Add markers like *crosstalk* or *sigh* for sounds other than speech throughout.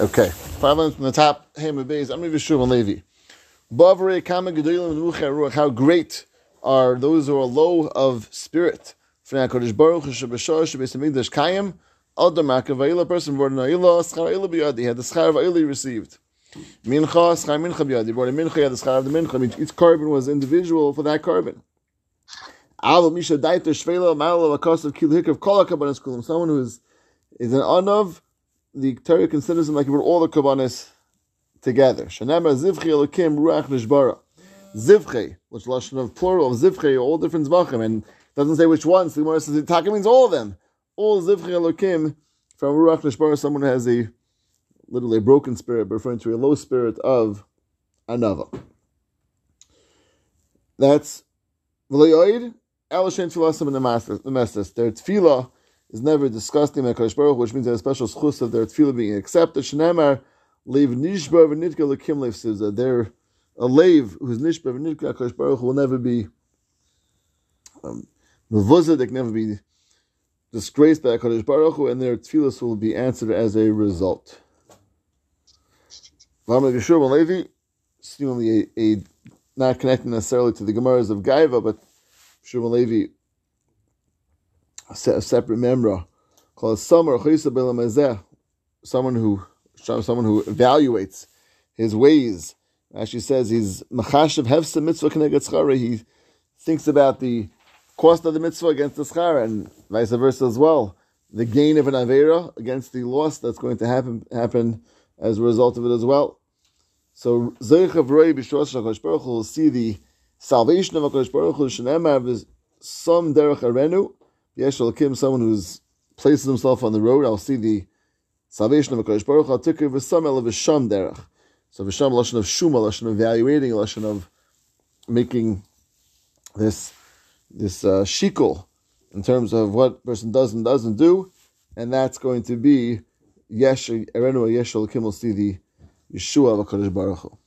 Okay, five lines from the top. Hema Beis. I'm Yishuv and Levi. How great are those who are low of spirit? Makavayla person Biyadi had the received. Mincha Mincha Biyadi born Mincha had the Schar of the Mincha. Each carbon was individual for that carbon. Someone who is is an anav the Torah considers him like he put all the kabbanis together. Shanema zivche elokim ruach nishbara. Zivche, which lashon of plural of zivche, all different zvachim, and doesn't say which ones. The Gemara says it taka means all of them. All zivche elokim from ruach nishbara. Someone has a literally a broken spirit, referring to a low spirit of another. That's v'leyoid elishen tfilasim the masters. Their tefillah is never discussed in Hakadosh Baruch, which means have a special schus of their tefillah being accepted. Shneimar leiv nishba v'nitka lekim leiv sizah. They're a leiv who's nishba v'nitka Hakadosh Baruch will never be um, they can never be disgraced by Hakadosh Baruch and their tefillahs will be answered as a result. Vama Yeshua Levi, seemingly a, a, not connected necessarily to the Gemaras of Gaiva, but Shimon Levi a separate member called Samar someone who someone who evaluates his ways. As she says, he's machashav hefsa mitzvah k'negat He thinks about the cost of the mitzvah against the schara, and vice versa as well. The gain of an avera against the loss that's going to happen happen as a result of it as well. So Zeich of Roi B'Shos Hakadosh Baruch will see the salvation of Hakadosh Baruch Hu Shenemar some derech arenu Yesh Kim, someone who's places himself on the road, I'll see the salvation of a Kodesh Baruch take over some of Visham derech. So Visham lashon of shuma, lashon of evaluating, lashon of making this this uh, shikul in terms of what person does and doesn't do, and that's going to be yesh erenu yesh Kim will see the Yeshua of a Kodesh Baruch Hu.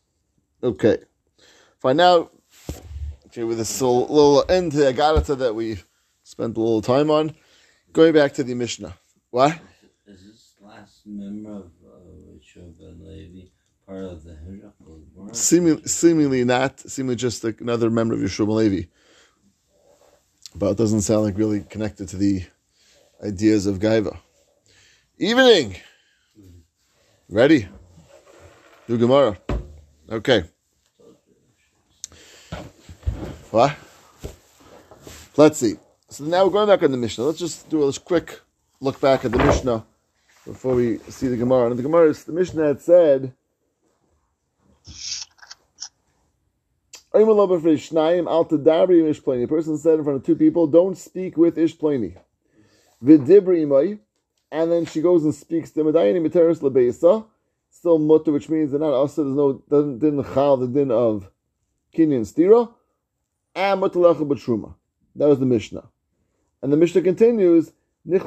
Okay, fine now. Okay, with this little, little end to the Agarata that we spent a little time on. Going back to the Mishnah. What? Is this last member of uh, Ben Levi part of the Hijrah? Seemingly, seemingly not. Seemingly just another member of Yeshua Levi. But it doesn't sound like really connected to the ideas of Gaiva. Evening. Ready? Do Gemara. Okay. What? Let's see. So now we're going back on the Mishnah. Let's just do a quick look back at the Mishnah before we see the Gemara. And the Gemara, the Mishnah had said, a person said in front of two people, don't speak with Ishplani. And then she goes and speaks to Medayini Materis Lebeisa, still mutter, which means they're not also there's no doesn't din chal the din of Kinyan Stira, and Mutalecha Batruma. That was the Mishnah. And the Mishnah continues, then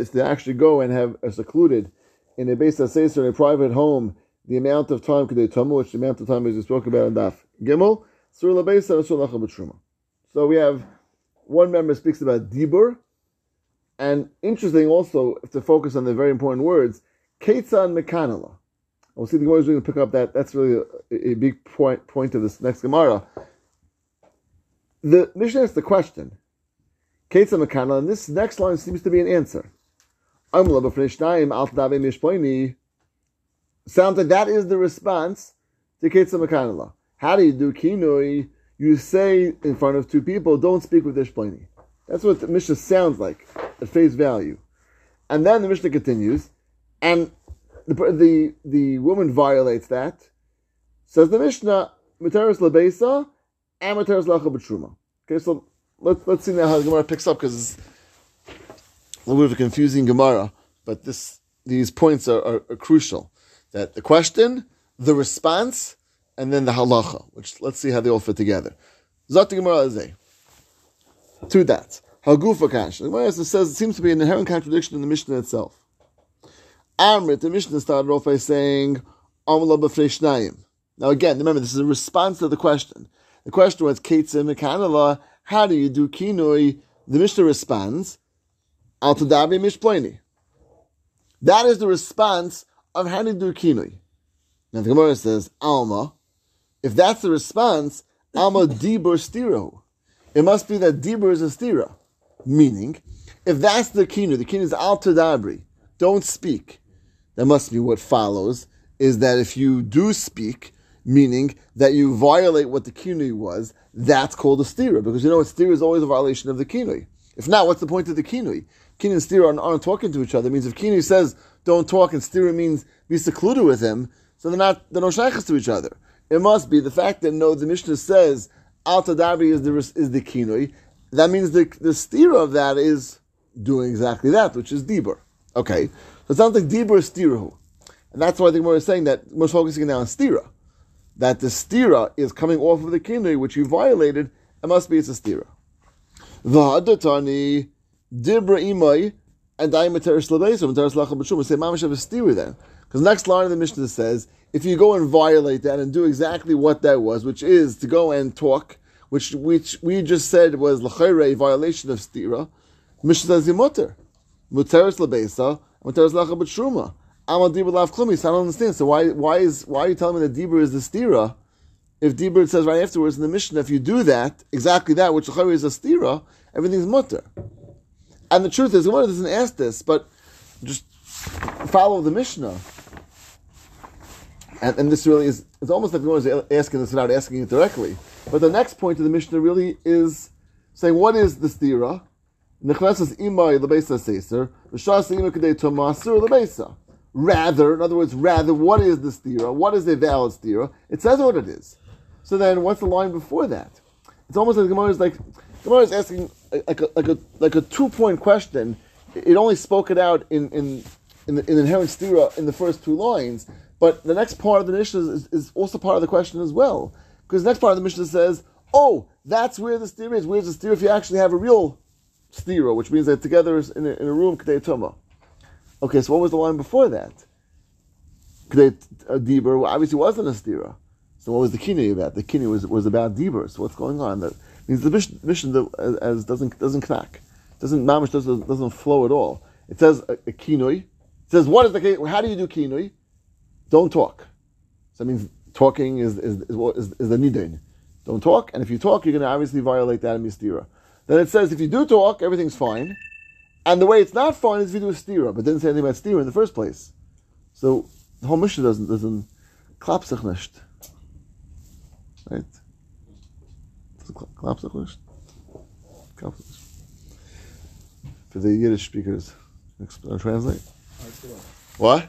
if they actually go and have a secluded in a base Seis or a private home, the amount of time could they tumble, which the amount of time is we spoke about in Daf Gimel, so we have one member speaks about Dibur, and interesting also to focus on the very important words, Ketzan Mekanala. We'll see the Gemara is going to pick up that. That's really a, a big point point of this next Gemara. The Mishnah asks the question, and this next line seems to be an answer. Sounds like that is the response to Ketzah Makana. How do you do kinoi? You say in front of two people, don't speak with Ishplani. That's what the Mishnah sounds like at face value. And then the Mishnah continues, and the, the, the woman violates that. Says the Mishnah, Materis Labesa, Amateurs lacha b'truma. Okay, so let's let's see now how the Gemara picks up because it's a little bit of a confusing Gemara, but this these points are, are, are crucial. That the question, the response, and then the halacha. Which let's see how they all fit together. Zot Gemara is a two dots. Hagufa kash. The Gemara says it seems to be an inherent contradiction in the Mishnah itself. Amrit, the Mishnah started off by saying, Now again, remember, this is a response to the question. The question was, Ketzim Mekanala, how do you do kinoi? The Mishnah responds, Al Tadabi Mishpleni. That is the response of Hanidur Kinui. Now the Gemara says, Alma, if that's the response, Alma Dibur Stiro. It must be that Dibur is a stira. Meaning, if that's the kinu, the kinu is al tadabri, don't speak. That must be what follows, is that if you do speak, meaning that you violate what the kinui was, that's called a stira, because you know a stira is always a violation of the kinui. If not, what's the point of the kinui? Kinui and stira aren't, aren't talking to each other. It means if kinui says don't talk and stira means be secluded with him, so they're not they're no shaykhs to each other. It must be the fact that no, the Mishnah says al tadabi is the is the kinui. That means the the stira of that is doing exactly that, which is dibur. Okay, so it sounds like dibur is stirahu, and that's why I think we're saying that we're focusing now on stira, that the stira is coming off of the kinui which you violated. It must be it's a stira. V'hadatani dibra imay and I materis lebeisa materis lachal b'shum. Say mamish have a stira then, because the next line of the Mishnah says if you go and violate that and do exactly what that was, which is to go and talk, which which we just said was l'chayre a violation of stira, Mishnah says mutter, muteris lebeisa, muteris lachal b'shuma. Amal dibur lav klumi. So I don't understand. So why why is why are you telling me that dibur is the stira? If dibur says right afterwards in the Mishnah, if you do that exactly that which is a stira, everything's mutter. And the truth is, the Gemara doesn't ask this, but just follow the Mishnah and, and this really is, it's almost like the one is asking this without asking it directly. But the next point of the Mishnah really is saying, what is the stira? Nechnesas imay lebesa seser, v'shas imay kadei tomasur lebesa. Rather, in other words, rather, what is the stira? What is a valid stira? It says what it is. So then, what's the line before that? It's almost like the Gemara is like, Gemara is asking like a, like a, like a two point question. It only spoke it out in, in, in, the, in inherent stira in the first two lines, but the next part of the Mishnah is, is, also part of the question as well. Because the next part of the Mishnah says, oh, that's where the steer is. Where's the steer if you actually have a real steer, which means they're together in a, in a room, Kedei Tuma. Okay, so what was the line before that? Kedei Dibur obviously wasn't a stira. So what was the kini about? The kini was, was about Dibur. So what's going on? That means the mission, as, as doesn't doesn't knack, doesn't mamish doesn't doesn't flow at all. It says a, a kinui. It says what is the how do you do kinui? don't talk. So that means talking is, is, is, is the nidin. Don't talk, and if you talk, you're going to obviously violate that mistira. Then it says if you do talk, everything's fine. And the way it's not fine is if you do a stira, but didn't say anything about stira in the first place. So the whole mission doesn't doesn't klap sich nicht. Right? Klap sich nicht. For the Yiddish speakers, uh, translate. What?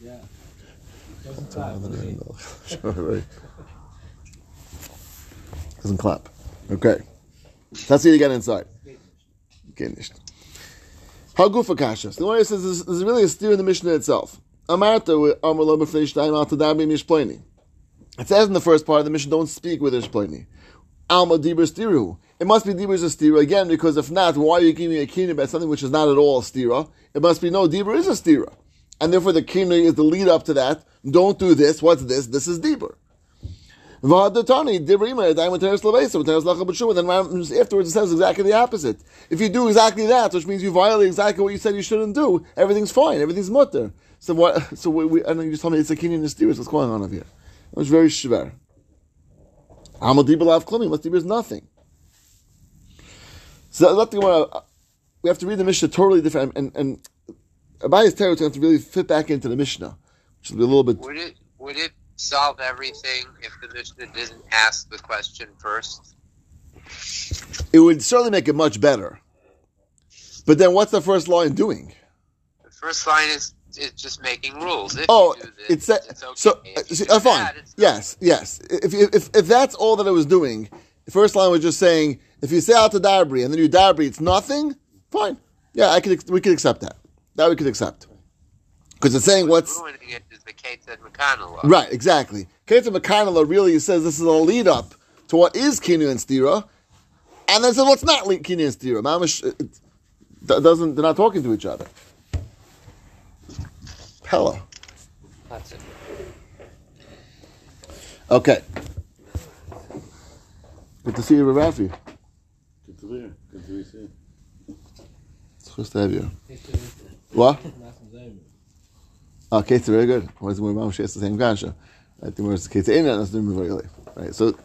Yeah. *laughs* Doesn't clap. Okay. Let's see it again inside. Okay, nicht. Hagufa kashas. The one says there's, there's really a steer in the Mishnah itself. Amarta amar lo b'fnei shtayim al tadabim yishpleni. It says in the first part of the Mishnah, don't speak with ishpleni. Alma dibur stiru. It must be dibur is a stira again, because if not, why are you giving me a kina about something which is not at all a stira? It must be no dibur is a stira, and therefore the kina is the lead up to that. Don't do this. What's this? This is dibur. V'hadatani dibrima daim teres levesa teres lacha b'shum. And then afterwards it says exactly the opposite. If you do exactly that, which means you violate exactly what you said you shouldn't do, everything's fine. Everything's mutter. So what? So we, we, you just told me it's a kinyan mysterious. What's going on over here? It was very shver. Amal dibur lav klumi. What dibur is nothing. So let the Gemara. We have to read the Mishnah totally different, and and Abaya's territory have to really fit back into the Mishnah, which will be a little bit. Would it would it solve everything if the Mishnah didn't ask the question first? It would certainly make it much better. But then, what's the first line doing? The first line is is just making rules. If Oh, this, it's that. it's okay. So, uh, you see, do uh, fine. that, it's. Yes, yes. If, if if that's all that it was doing, the first line was just saying, if you say out to Dabri and then you Dabri, it's nothing. Fine. Yeah, I could. We could accept that. That we could accept. Because it's saying what's ruining it is the Kate said McConnell. law. right. Exactly. Keita Makanala really says this is a lead up to what is Kinu and Stira, and then says what's not Kinu and Stira. Mamish it, it doesn't. They're not talking to each other. Pella. That's it. Okay. Good to see you, Rafi. Good to hear. Good to see. It's good to have you. What? Oh, Ketzer, very good. Where's the Gemara Moshe? It's the same kasha. Right? The Gemara is Ketzer in and that's the really. Right? So,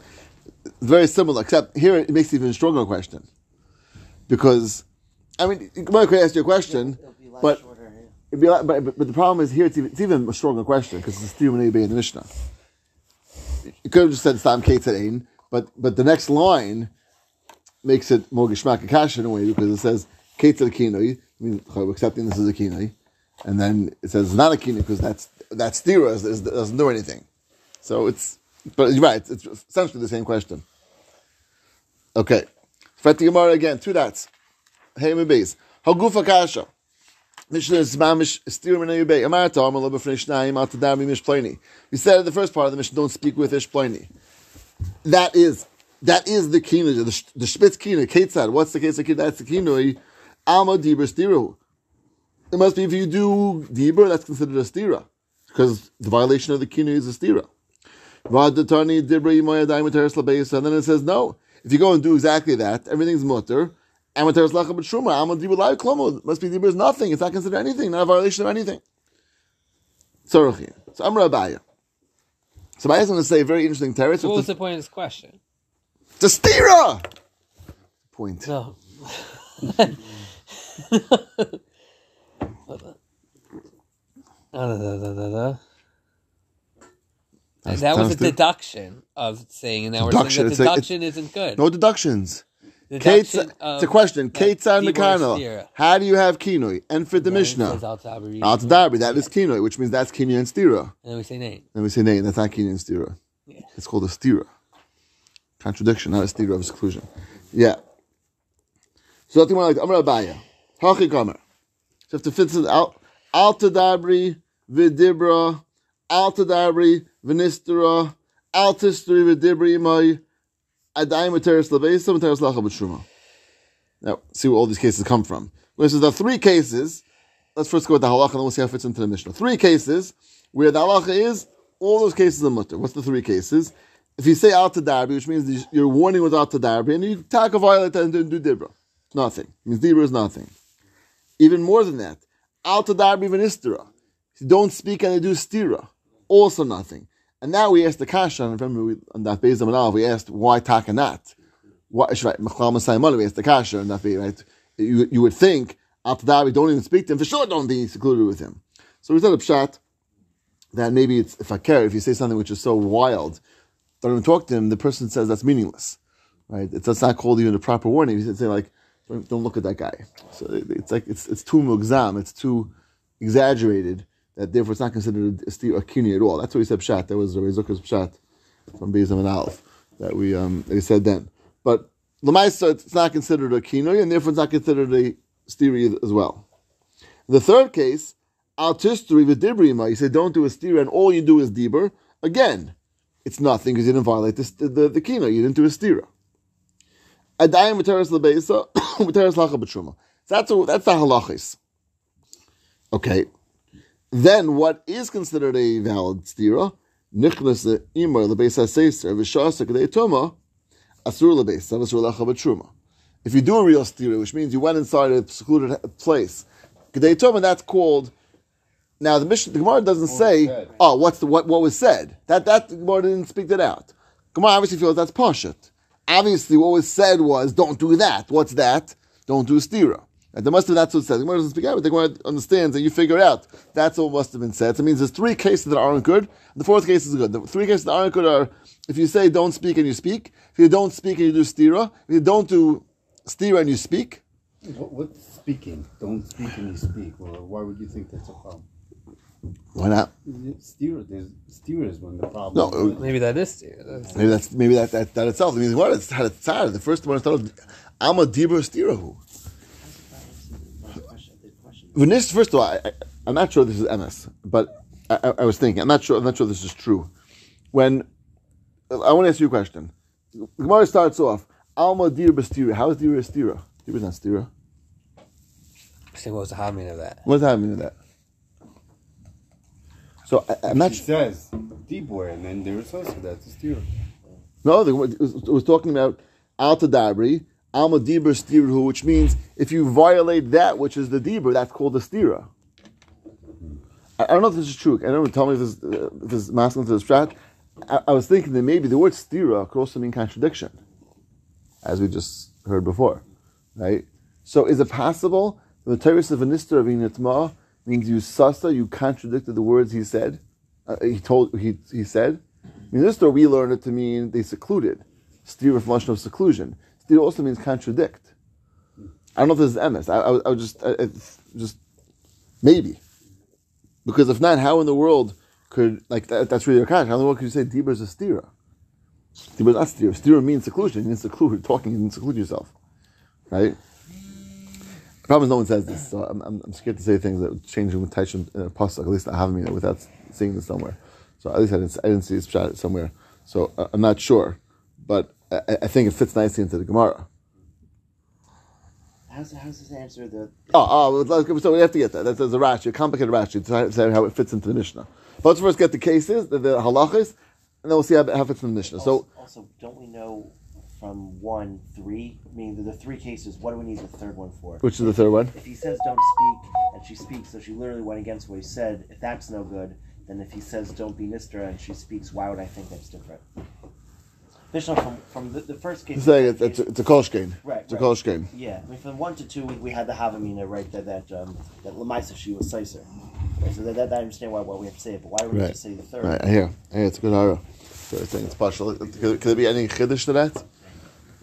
very similar, except here it makes it even stronger question. Because, I mean, Gemara could ask you a question, It'll be but shorter. It'd be but, but, but the problem is here it's even, it's even a stronger question because it's still in the Mishnah. You could have just said Stam Kate Ein, but but the next line makes it more Gishmak Akash in a way because it says Kate Kinoi, I mean we're accepting this is a Kinoi, and then it says not a Kinoi because that's that's Stira doesn't do anything. So it's but you're right, it's, it's essentially the same question. Okay. Fret Gemara again, two dots. Hey my base. Hagufa Kasha. We said in the first part of the mission, don't speak with ish ploni. That is that is the kina, the, the spitz kina. What's the case of kina? That's the kina. Alma dibur stiru. It must be if you do dibur, that's considered a stira because the violation of the kina is a stira. Vadatani dibra yimoya daim teres. And then it says no. If you go and do exactly that, everything's mutter. Amateres lacha b'truma. Alma dibur lai klomo. Must be dibur is nothing. It's not considered anything. Not a violation of anything. Tzorochin. So Amra Abaya. So Abaya is going to say a very interesting teretz. What was the point of this question? a stira. Point. No. *laughs* Da, da, da, that was a the- deduction of saying, and now we're saying that it's a- deduction isn't good. No deductions. Kate's, Deduction it's a of question. Kate's on Dibur stira. How do you have kinoi? And for the it Mishnah. Al Tabari. Al Tadabri, that is kinoi, which means that's kinoi and stira. And then we say name. Then we say, nay, that's not kinoi and stira. Yeah. It's called a stira. Contradiction, not a stira of exclusion. Yeah. So that's the one like Amar Abaya. Hachi Kamer. So if to fit it out, Al Tadabri, Vidibra, Al Tadabri, Vinistera, Al Tistri, Vidibri, Imai, Adai Materis Levesa, Materis Lacha B'Shuma. Now, see where all these cases come from. This is the three cases. Let's first go with the halacha, and then we'll see how it fits into the Mishnah. Three cases where the halacha is all those cases are mutter. What's the three cases? If you say al tadarbi, which means your warning was al tadarbi, and you attack a violate and do dibra, nothing. It means dibra is nothing. Even more than that, al tadarbi v'nistira. If you don't speak and they do stira, also nothing. And now we asked the kasha, and remember we, on that Beis we asked why takanat. What is right? Mechlal Masai We asked the kasha, and that right. You, you would think al tadarbi don't even speak to him for sure. Don't be secluded with him. So we said a pshat that maybe it's if I care if you say something which is so wild, don't even talk to him. The person says that's meaningless, right? It's that's not called even a proper warning. You say like, don't, look at that guy. So it's like it's it's too mugzam. It's too exaggerated. That therefore it's not considered a, sti- a at all. That's what we said pshat. That was Rabbi Zucker's pshat from Bezam and Aleph that we um we said then. But lemaisa it's not considered a kino, and therefore it's not considered a stiri as well. The third case, al tistri v'dibrima, you say don't do a stira, and all you do is dibur. Again, it's nothing because you didn't violate the, the, the kino, you didn't do a stira. Adayim v'teres lebeisa, v'teres *coughs* lacha b'truma. That's, a, that's the halachis. Okay. Then what is considered a valid stira? Nichnas imar lebeisa seiser v'shasa k'dei tuma, asur lebeisa v'asur lacha b'truma. If you do a real stira, which means you went inside a secluded place, k'dei tuma, that's called now the mission, the Gemara doesn't say, said. "Oh, what's the what what was said." That that the Gemara didn't speak that out. Gemara obviously feels that's pashut. Obviously, what was said was, "Don't do that." What's that? Don't do stira. And there must have that's what it says. The Gemara doesn't speak out, but the Gemara understands and you figure out that's what must have been said. So it means there's three cases that aren't good. The fourth case is good. The three cases that aren't good are if you say don't speak and you speak. If you don't speak and you do stira. If you don't do stira and you speak. What, what's speaking? Don't speak and you speak. Well, why would you think that's a problem? Why not? Steer, there's steer is the problem. No, is. Maybe that is. That's, Maybe that's maybe that that, that itself. I mean, what it's had it's sad. The first one started. I'm a dibur stirahu. V'nis, first of all, I, I, I'm not sure this is MS, but I, I, I was thinking. I'm not sure. I'm not sure this is true. When I want to ask you a question. The Gemara starts off. Alma dir b'stira. How is dir a stira? Dir is not stira. saying what was the harmony of that? What does that mean? That. So I, I'm not It sure. says dibur, and then there's also that's a steer. No, the, it, was, it was talking about al tadabri, alma dibur stirhu, which means if you violate that which is the dibur, that's called the stira. I, I don't know if this is true. I don't know. Tell me if this, uh, if this is masculine to the strat. I, I was thinking that maybe the word stira could also mean contradiction, as we just heard before, right? So is it possible that the Torah of Anistar of Initma means you sasa, you contradicted the words he said? Uh, he told he he said. Story, we learned it to mean they secluded. Stira from of seclusion. Stira also means contradict. I don't know if this is emes. I, I, I would just, I, just maybe, because if not, how in the world could like that, that's really your catch? How in the world could you say Dibur is a stira? Dibur is not stira. Stira means seclusion. It means seclude. Talking and seclude yourself, right? The problem is no one says this, so I'm, I'm, I'm scared to say things that would change with Taishim in a pasuk. At least I haven't it without seeing this somewhere. So at least I didn't, I didn't see this shot somewhere. So uh, I'm not sure, but I, I think it fits nicely into the Gemara. How's, how's this answer the Oh, oh, so we have to get that. That's, that's a Rashi, a complicated Rashi, to say how it fits into the Mishnah. But let's first get the cases, the, the halachas, and then we'll see how, it fits in the Mishnah. So, also, also, don't we know from one three? I mean, the, the three cases. What do we need the third one for? which is the third one? If he says don't speak and she speaks, so she literally went against what he said. If that's no good, then if he says don't be Nistra and she speaks, why would I think that's different? Mishnah from from the, the first case. Saying it's, it's, a, it's a kolshkein. Right, It's a right. game. Yeah, I mean, from one to two, we, we had the Havamina right that that um, that Lamaisa she was Sicer. Right, so that, that, I understand why, why we have to say it, but why would we Right. just say the third? Right, I hear. I hear. It's a good hara. So I think it's partial. Could, could there be any chiddush to that?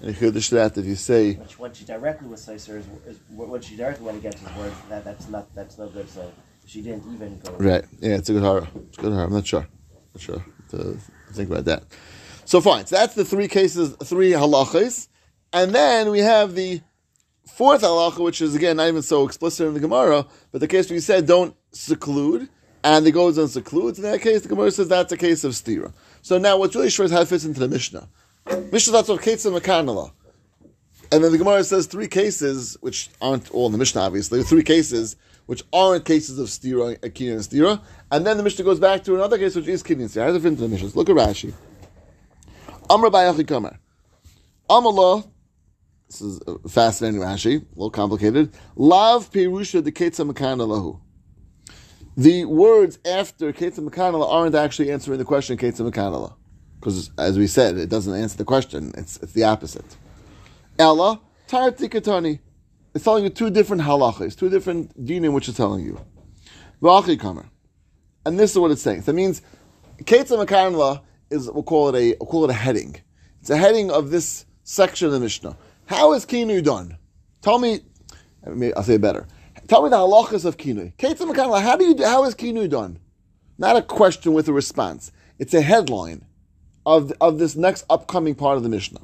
Any chiddush that if you say, she, when she directly was Sicer, is, is, when she directly went against his word, that that's not that's no good. So she didn't even go. right, yeah, it's a good horror. It's a good horror. I'm not sure. Not sure to think about that. So fine. So that's the three cases, three halachas. And then we have the fourth halacha, which is again not even so explicit in the Gemara, but the case where you said don't seclude, and it goes and secludes. In that case, the Gemara says that's a case of stira. So now what's really sure is how it fits into the Mishnah. Mishnah that's what Ketzim Mekanala. And then the Gemara says three cases, which aren't all in the Mishnah, obviously, three cases which aren't cases of stira, akina and stira. And then the Mishnah goes back to another case which is kidney and stira. How does it fit into the Mishnah? Look at Rashi. Amr Bayachi Kamer. Amallah, this is a fascinating Rashi, a little complicated. Lav Pirusha de Ketzah Makana. The words after Ketzah Makana aren't actually answering the question Ketzah Makana Because, as we said, it doesn't answer the question. It's, it's the opposite. Ella, Tar Tikatani. It's telling you two different halachas, two different dinim, which is telling you. And this is what it's saying. So that means Ketzah Makarnla is we'll call it a we'll call it a heading. It's a heading of this section of the Mishnah. How is Kinu done? Tell me. I'll say it better. Tell me the halachas of Kinu. Ketzah Makarnla. How do you how is Kinu done? Not a question with a response. It's a headline of of this next upcoming part of the Mishnah.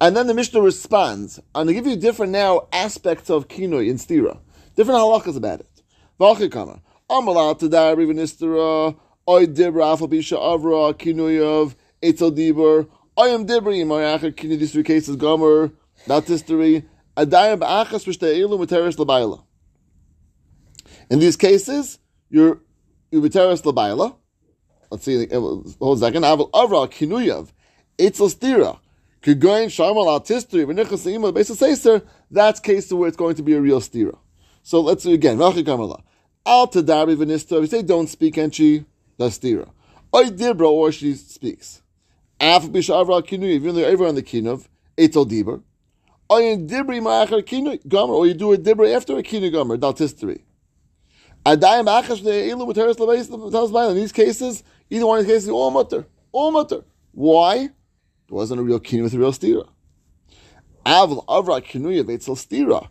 And then the Mishnah responds, and they give you different now aspects of kinoi in stira, different halachas about it. V'achikama, amalat tadar even istira, oy dibra afal bisha avra kinoi of etzel dibur, oyam dibri my acher kinoi these three cases gomer not history, adayam ba'achas v'shteilu materis labayla. In these cases, you're you're materis labayla. Let's see, hold a second. Aval avra kinuyav etzel stira. Kigoyin shamal al tistri v'nichas le'ima b'beis seiser. That's case where it's going to be a real stira. So let's do again. Vachi kamala. Al tadari v'nistra. If you say don't speak and she, that's stira. Oy dibra or she speaks. Af b'shavra al kinuy. Even though everyone on the kinuv, etzel dibra. Oy dibri ma'achar kinuy gomer. Or you do a dibra after a kinuy gomer. Dal tistri. Adayim achash le'ilu v'teres le'beis le'beis In these cases, either one of these cases, all mutter. All mutter. Why? It wasn't a real kinu with a real stira. Avl avra kinuya veitzel stira.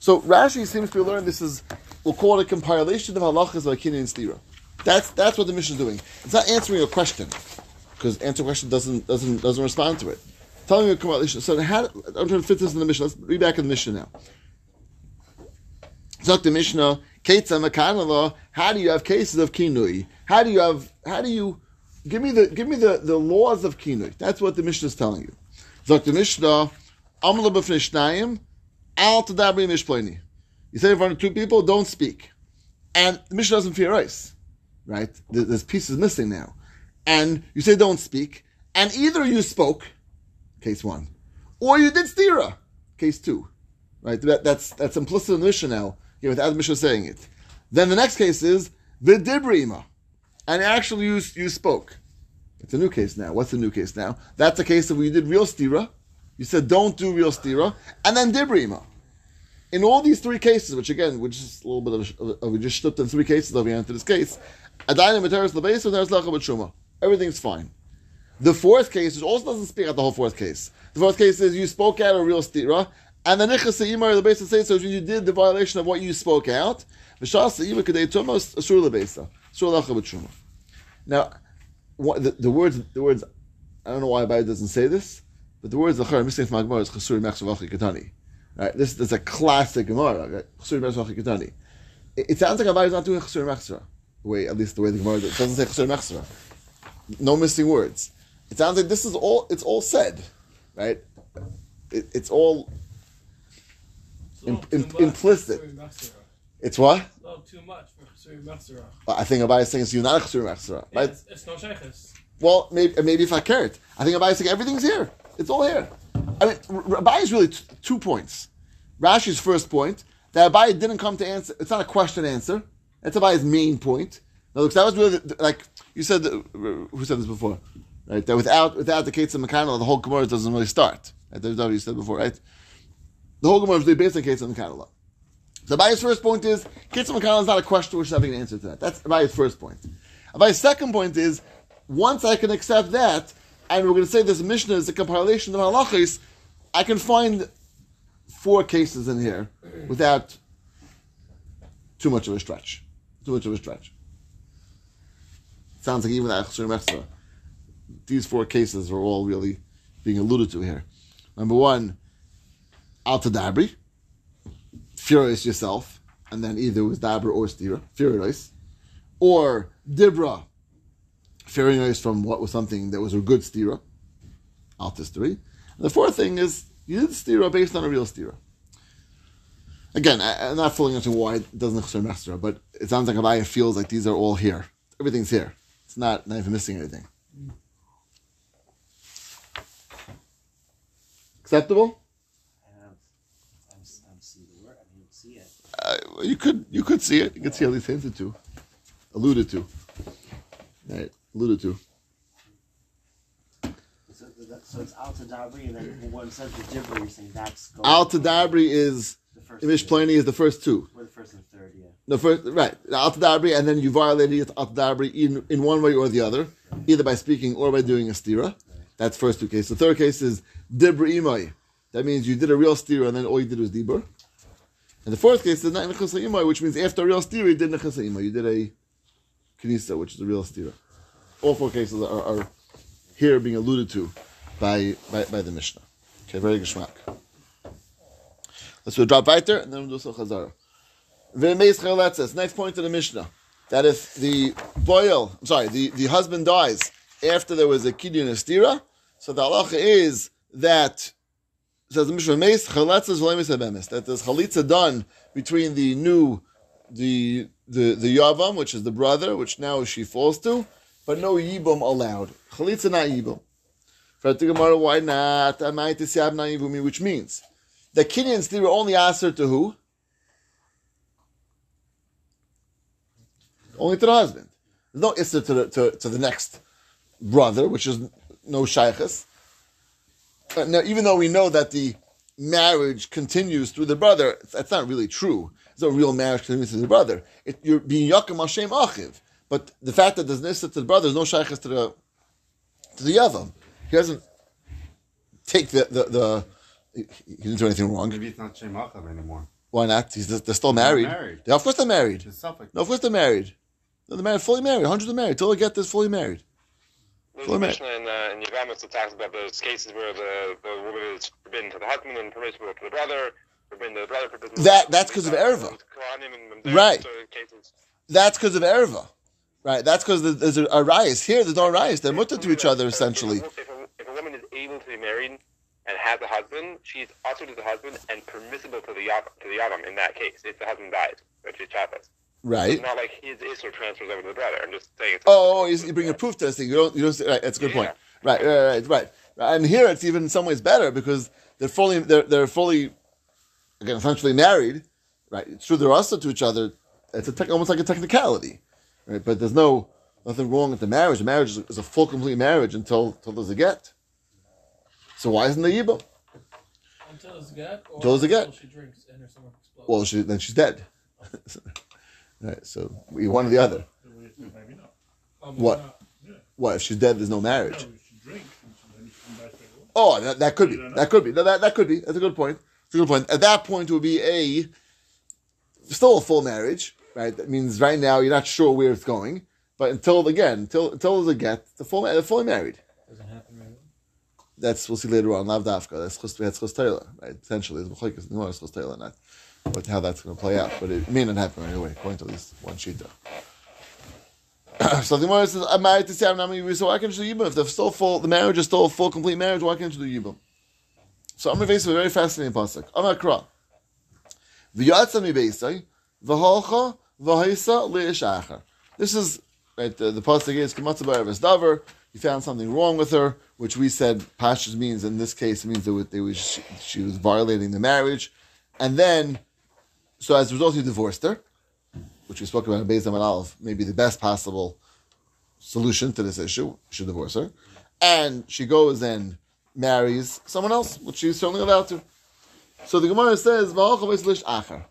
So Rashi seems to learn this is we'll call it a compilation of halachas of kinu and stira. That's that's what the mission is doing. It's not answering a question because answer question doesn't doesn't doesn't respond to it. Telling you a compilation. So I'm trying to fit this in the mission. Let's read back in the mission now. Zok the Mishnah, how do you have cases of kinui? How do you have how do you give me the give me the, the laws of kinui? That's what the Mishnah is telling you. The Mishnah, Amla b'fnishnayim, al tadabri mishpleni. You say in front of two people, don't speak. And the Mishnah doesn't fear ice. Right? There- There's pieces missing now. And you say don't speak, and either you spoke, case one, or you did stira, case two. Right? That, that's that's implicit in the Mishnah now. Without the Mishnah saying it. Then the next case is the Dibrima. And actually you, you spoke. It's a new case now. What's the new case now? That's a case where you did real stira. You said don't do real stira. And then Dibrima. In all these three cases, which again, which is a little bit of, we just slipped in three cases over into this case, Adayin Materis Labesa, there's Lecha B'Shuma. Everything's fine. The fourth case, which also doesn't speak out the whole fourth case. The fourth case is you spoke out a real stira, and the Nichas Imar the base says so you did the violation of what you spoke out. V'shas Imar Kadei Tumos Asur Labesa. Asur B'Shuma. Now, what, the, the words, the words, I don't know why Abai doesn't say this, but the words Lachar missing from Gemara is Chasur Mechsavachi Katani. Right, this, this is a classic Gemara. Right? Chasur Mechsavachi Katani. It, sounds like Abai is not doing Chasur Mechsara. Wait, at least the way the Gemara does. Doesn't say Chasur Mechsara. No missing words. It sounds like this is all. It's all said, right? It, it's all im- im- implicit. It's what? Not too much for I think Abai is saying it's you not a Mechsara. Yeah, Right? it's, it's no sheikhs. Well, maybe maybe if I cared. I think Abai is saying everything's here. It's all here. I mean, Abai is really t- two points. Rashi's first point that Abai didn't come to answer. It's not a question answer. That's Abai's main point. Now, look, that was really like you said. uh, Who said this before? Right? That without without the Kates and Mekhanala, the whole Gemara doesn't really start. Right? That's what you said before, right? The whole Gemara is based on Kates and Mekhanala. So Abai's first point is Kates and Mekhanala is not a question which is having an answer to that. That's Abai's first point. Abai's second point is once I can accept that, and we're going to say this Mishnah is a compilation of halachis, I can find four cases in here without too much of a stretch. Too much of a stretch. Sounds like even. These four cases are all really being alluded to here. Number one, Al Tadabri, furious yourself, and then either it was Dabra or Stira, furious, or Dibra, furious from what was something that was a good Stira, Al Tistari. And the fourth thing is you did Stira based on a real Stira. Again, I, I'm not fully into why it doesn't Chasur Mechsera, but it sounds like Abaya feels like these are all here. Everything's here. It's not, not even missing anything. Acceptable? I don't, I'm, I'm see the word. I didn't it. Uh, you could you could see it. You could see at least hinted to, alluded to. Right, alluded to. So, that- so it's Al Tadabri, and then it says the Dibra, you're saying that's going Al Tadabri is the first. Imish two. Pliny is the first two. Or the first and third, yeah. The first right Al Tadabri, and then you violated Al Tadabri in in one way or the other, either by speaking or by doing a stira. That's first two cases. The third case is Dibra Imai. That means you did a real stira and then all you did was Dibra. And the fourth case is not Nechasa Imai, which means after a real stira you did Nechasa Imai. You did a Kinisa, which is a real stira. All four cases are, are here being alluded to by, by, by the Mishnah. Okay, very geschmack. Let's do a drop weiter and then we'll do some chazara. V'meis chaletzes. Next point of the Mishnah. That if the boil, I'm sorry, the, the husband dies after there was a kiddush and so the halacha is that says the Mishnah Meis chaletzes v'lemis habemis. That there's chalitza done between the new the the the yavam, which is the brother, which now she falls to, but no yibum allowed. Chalitza not yibum. For the Gemara, why not? Which means the Kenyans they were only answer to who? Only to the husband. There's no issur to the, to, to the next brother, which is no shaykhs. Uh, Now, even though we know that the marriage continues through the brother, that's not really true. There's no real marriage continues through the brother. It, you're being yakim Hashem achiv. But the fact that there's an to the brother, there's no shaykhs to the to the yavam. He doesn't take the the, the he didn't do anything wrong. Maybe it's not Shem Achav anymore. Why not? He's, they're still married. married. Yeah, of course they're married. No, of course they're married. No, they're married, fully married. Hundreds are married. Till they get this, fully married. There's Fully a married. Mishnah in, uh, in Yavamis talks about those cases where the, the woman is forbidden to the husband and permissible to the brother, forbidden to the brother, forbidden That- that's because of erva. Kohanim and- and Right. That's because of erva, right? That's because there's a, a rias. Here, there's no rias. They're mutter to each other essentially. If a, if a woman is able to be married and has a husband, she is also to the husband and permissible to the yavam, to the yavam in that case if the husband dies, which is childless. Right. It's not like his isur transfers over to the brother. I'm just saying. It's Oh, you, you bring a proof to this thing. You don't. You don't. Say, right. That's a good point. Right. Right. Right. Right. right. And here, it's even in some ways better because they're fully. They're they're fully, again, essentially married. right? It's true they're also to each other. It's a tech, almost like a technicality, right? But there's no nothing wrong with the marriage. The marriage is, is a full, complete marriage until until there's a get. So why isn't the yibum? Until it's a get? Or Until it's a get. Until she drinks and her stomach explodes. Well, she, then she's dead. Oh. *laughs* right. So we one or the other. Maybe not. What? What if she's dead? There's no No, marriage. she drinks and she- then she comes back straight away. Oh, that, that could be. That could be. No, that, that could be. That's a good point. That's a good point. At that point, it would be a still a full marriage, right? That means right now you're not sure where it's going, but until again, until until there's a get, the full they're fully married. Doesn't happen right That's we'll see later on. Lav dafka. That's chus that's chus Taylor, right? Potentially, there's machlekes in the chus Taylor, not what how that's going to play out, but it may not happen right away, according to at least one shita. *clears throat* so the Gemara says, "I'm married to Sarah Nami So why can't you do yibum? If they're still full, the marriage is still a full, complete marriage. Why can't you do yibum? So I'm faced with a very fascinating pasuk. I'm Kra. V'yatza mi beisai v'holcha v'haisa leish acher. This is right. The, the pasuk is kamatza ba'eres davar. You found something wrong with her, which we said pashas means in this case it means that they was she, she was violating the marriage, and then so as a result you divorced her, which we spoke about in Beis Hamad Aleph, maybe the best possible solution to this issue. Should divorce her, and she goes and marries someone else, which she's certainly allowed to. So the Gemara says, "V'alcha v'eslish acher."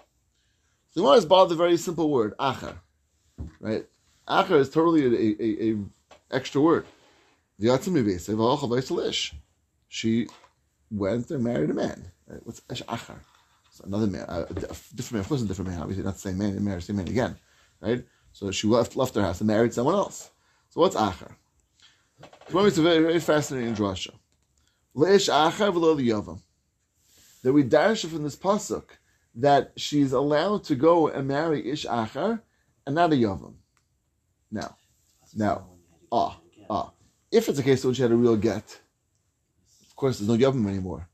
The Gemara is bothered the very simple word acher, right? Acher is totally a, a, a extra word. She went and married a man. Right? What's esh It's another man, a, a different man. Of course, a different man. Obviously, not the same man. The same man again, right? So she left left her house and married someone else. So what's acher? It's a very very fascinating drasha. Leish acher v'lo liyavam. That we dash from this pasuk that she's allowed to go and marry ish acher and not a yavam. Now, now, ah, ah. If it's a case when she had a real get, of course there's no yavam anymore.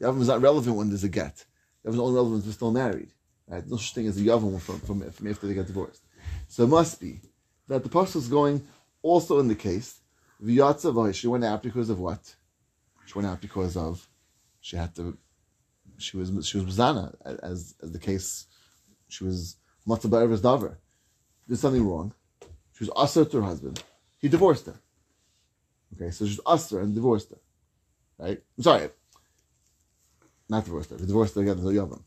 Yavam is not relevant when there's a get. Yavam is only relevant when they're still married. Right? No such thing as a yavam from, from, from after they get divorced. So it must be that the pasuk is going also in the case v'yatza. She went out because of what? She went out because of she had to. She was she was mizana as as the case. She was matzah ba'eres davar. Did something wrong. She was usher to her husband. He divorced her. Okay, so she's usher and divorced her. Right? I'm sorry. Not divorced her. He divorced her again. No yavam.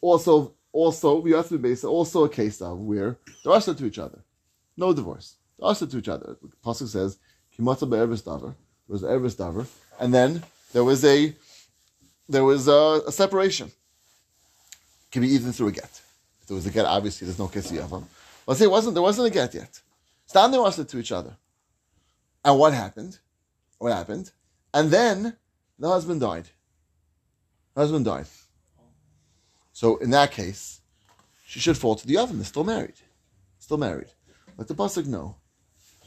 Also, also we have to be based also a case of where they're usher to each other. No divorce. They're usher to each other. The pasuk says kimatza ba'eres davar. There was eres davar, and then there was a there was a, a separation. Can be even through a get. If there was a get, obviously there's no kesi yavam. Let's say it wasn't. There wasn't a get yet. Stand they usher to each other. And what happened? What happened? And then the husband died. Husband died. So in that case, she should fall to the oven. They're still married. Still married. Let the pasuk know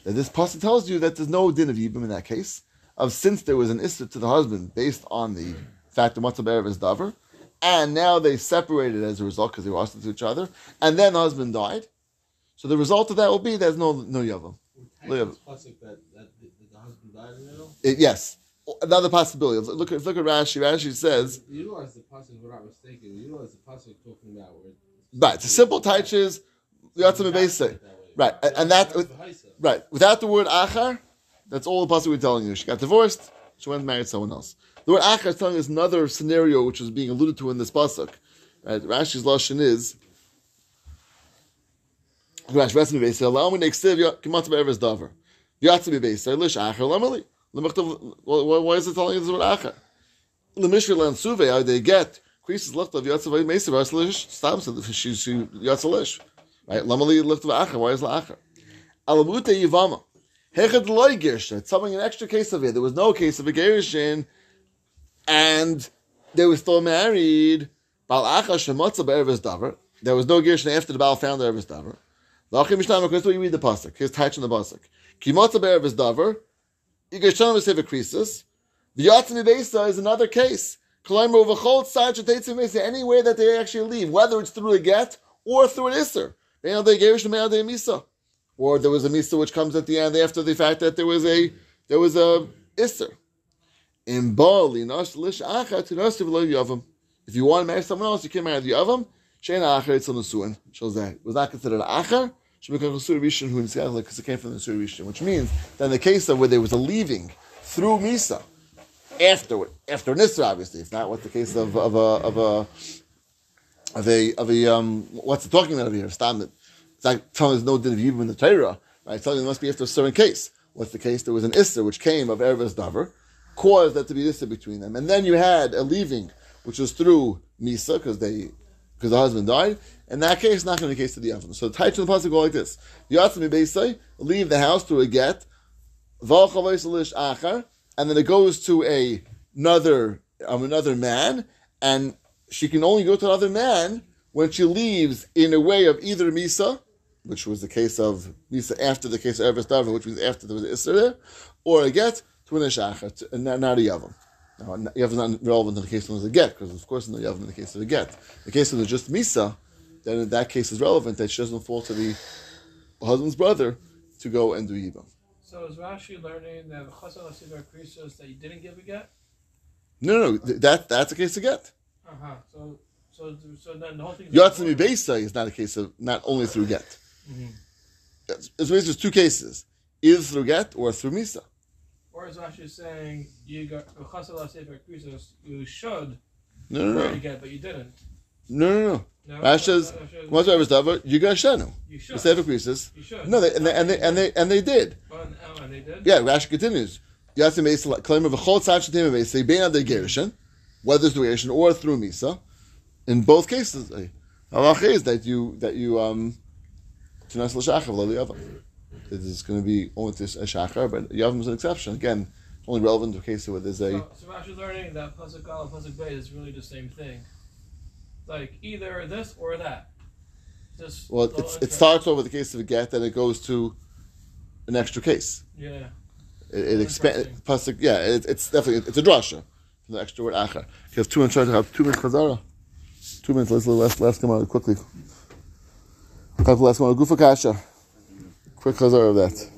that this pasuk tells you that there's no din of yibum in that case. Of since there was an issa to the husband based on the fact that matzah be'erev is davar, and now they separated as a result because they were hostile to each other, and then the husband died. So the result of that will be there's no no yavam. That, that the, husband died in the middle. It- yes, another possibility. Look at look at Rashi. Rashi says, You utilize the if I'm not mistaken. You utilize the pasuk talking about where. right. It's a simple taich is yatzim beisa. Right, and, and that right without the word achar, that's all the pasuk we're telling you. She got divorced. She went and married someone else. The word achar is telling us another scenario which is being alluded to in this pasuk. Right, Rashi's lashon is. Rashi, Rashi beisa. Allow me to extend kimat be'eres davar. Yatzim beisa. Lish achar lamali. Lemachtav- Why why is it telling us the word achar? Lemishri lan suve. How they get creases left of yatzim beisa. Rashi lish stops. She she yatzim lish. Right? Lamali of acher. Why is la'acher? Alamute yivama. Hechad loy girsha. It's something an extra case of it. There was no case of a gerishin, and they were still married. Bal acha shemotza be'erves davar. There was no gerishin after the Baal found the erves davar. Lachim mishnah because we read the pasuk. Here's touch in the pasuk. Kimotza be'erves davar. Yigashan v'seva krisis. V'yatzim ibesa is another case. V'chol tzad shetetzim ibesa. Anywhere that they actually leave, whether it's through a get or through an isser. Or there was a misa which comes at the end after the fact that there was a there was a isser. In Bali, if you want to marry someone else, you can marry the yavam. Sheina Acher Eitzel Nesuin shows that it was not considered Acher. Should become Nesur Rishon who because it came from the Nesur Rishon, which means that in the case of where there was a leaving through Misa afterward, after Nisra, obviously, it's not what the case of of a of a of a of a um what's it talking about over here? Stam it. It's like telling us no din of in the Torah, right? Telling you it must be after a certain case. What's the case? There was an Isser which came of Erev Davar, caused that to be Isser between them, and then you had a leaving which was through Misa because they because the husband died. In that case, not going to be the case to the Avim. So the types of the pasuk go like this: Yatzim Beisai, leave the house through a get, achar, and then it goes to a, another um, another man, and she can only go to another man when she leaves in a way of either misa, which was the case of misa after the case of Eretz Davar, which was after there was Isser there, or a get to an ishachar, and not, a yavam. Now, yavam is not relevant in the case of a get, because of course no yavam in the case of a get. The case when there's just misa, then in that case is relevant that she doesn't fall to the husband's brother to go and do yibam. So is Rashi learning that Chasal Asivar Krisos that you didn't give a get? No, no, no, th- that that's a case of get. Uh huh. So so so then the whole thing. Yatzim Beisa is not a case of not only through get. Mhm. It's, it's basically two cases, either through get or through misa. Or is Rashi saying you got Chasal Asivar Krisos you should No, no, no, get but you didn't. no, no, no. No. Rashi- "What's Eretz Davar? You got shenu." You The should. Sefer Krisos. You should. No, they, and they and they and they and they did. But, oh, and they did. Yeah, Rashi continues. Yatzim Beisa claim of a chol tzad shetim beisa bein ad gerushin, whether through gerushin or through misa. In both cases, halacha is that you that you um tunas l'shachar lo liyavam. It is going to be only to a shachar, but yavam is an exception. Again, only relevant to cases where there's a So, so Rashi learning that pasuk and pasuk Beit is really the same thing. Like either this or that. Just well, it's, it starts over the case of a get, then it goes to an extra case. Yeah. It, it expands. Yeah, it, it's definitely it's a drasha. The extra word achar. You have two minutes. To have two minutes chazara. Two minutes. Let's let's let's come out quickly. Have Last one. Gufa kasha. Quick chazara of that.